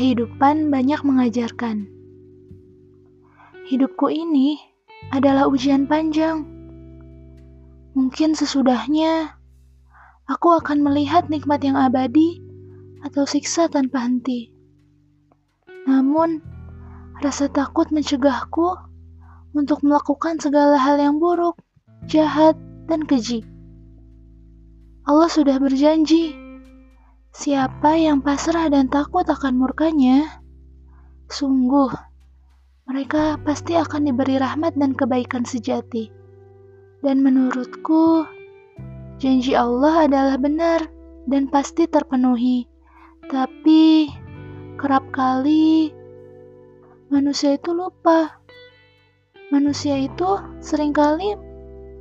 kehidupan banyak mengajarkan. Hidupku ini adalah ujian panjang. Mungkin sesudahnya aku akan melihat nikmat yang abadi atau siksa tanpa henti. Namun, rasa takut mencegahku untuk melakukan segala hal yang buruk, jahat, dan keji. Allah sudah berjanji Siapa yang pasrah dan takut akan murkanya, sungguh mereka pasti akan diberi rahmat dan kebaikan sejati. Dan menurutku, janji Allah adalah benar dan pasti terpenuhi. Tapi kerap kali manusia itu lupa. Manusia itu sering kali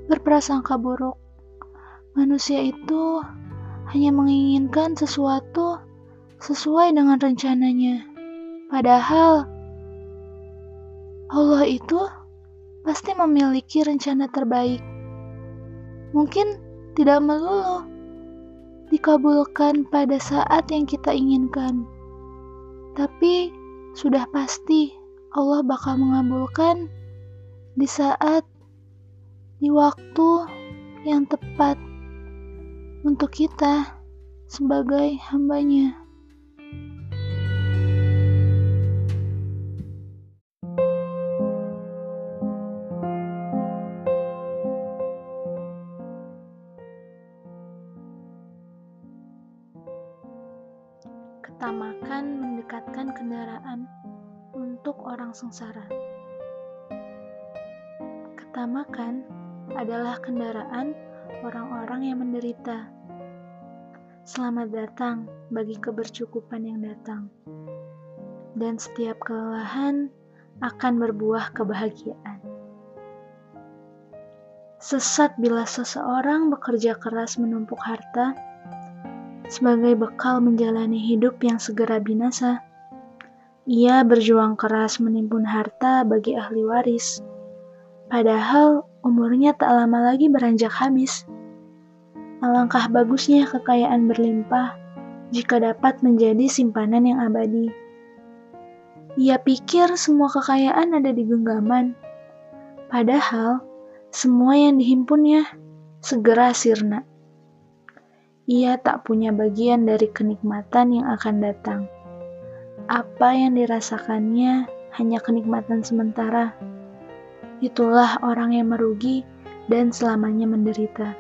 berprasangka buruk. Manusia itu hanya menginginkan sesuatu sesuai dengan rencananya. Padahal Allah itu pasti memiliki rencana terbaik. Mungkin tidak melulu dikabulkan pada saat yang kita inginkan. Tapi sudah pasti Allah bakal mengabulkan di saat di waktu yang tepat untuk kita sebagai hambanya. Ketamakan mendekatkan kendaraan untuk orang sengsara. Ketamakan adalah kendaraan orang-orang yang menderita. Selamat datang bagi kebercukupan yang datang. Dan setiap kelelahan akan berbuah kebahagiaan. Sesat bila seseorang bekerja keras menumpuk harta sebagai bekal menjalani hidup yang segera binasa. Ia berjuang keras menimbun harta bagi ahli waris. Padahal umurnya tak lama lagi beranjak habis. Alangkah bagusnya kekayaan berlimpah jika dapat menjadi simpanan yang abadi. Ia pikir semua kekayaan ada di genggaman, padahal semua yang dihimpunnya segera sirna. Ia tak punya bagian dari kenikmatan yang akan datang. Apa yang dirasakannya hanya kenikmatan sementara itulah orang yang merugi dan selamanya menderita.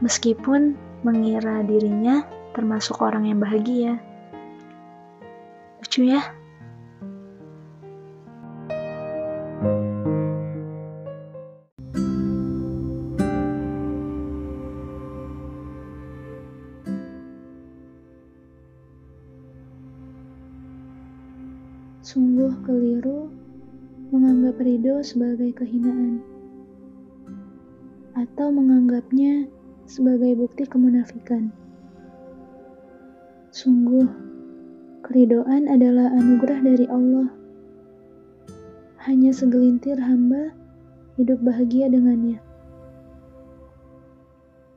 Meskipun mengira dirinya termasuk orang yang bahagia. Lucu ya? Sungguh keliru menganggap ridho sebagai kehinaan, atau menganggapnya sebagai bukti kemunafikan. Sungguh, keridoan adalah anugerah dari Allah. Hanya segelintir hamba hidup bahagia dengannya.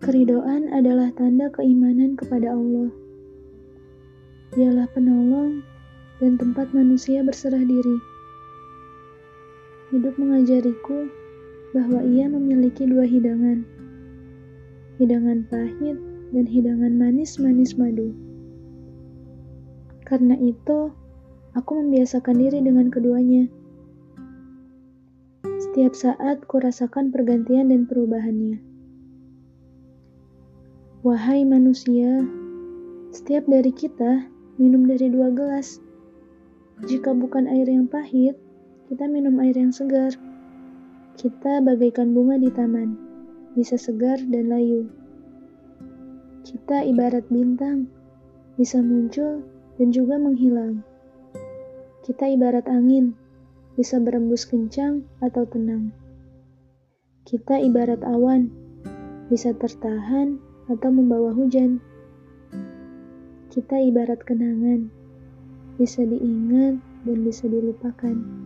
Keridoan adalah tanda keimanan kepada Allah. Dialah penolong dan tempat manusia berserah diri. Hidup mengajariku bahwa ia memiliki dua hidangan. Hidangan pahit dan hidangan manis-manis madu. Karena itu, aku membiasakan diri dengan keduanya. Setiap saat kurasakan pergantian dan perubahannya. Wahai manusia, setiap dari kita minum dari dua gelas. Jika bukan air yang pahit, kita minum air yang segar. Kita bagaikan bunga di taman, bisa segar dan layu. Kita ibarat bintang, bisa muncul dan juga menghilang. Kita ibarat angin, bisa berembus kencang atau tenang. Kita ibarat awan, bisa tertahan atau membawa hujan. Kita ibarat kenangan, bisa diingat dan bisa dilupakan.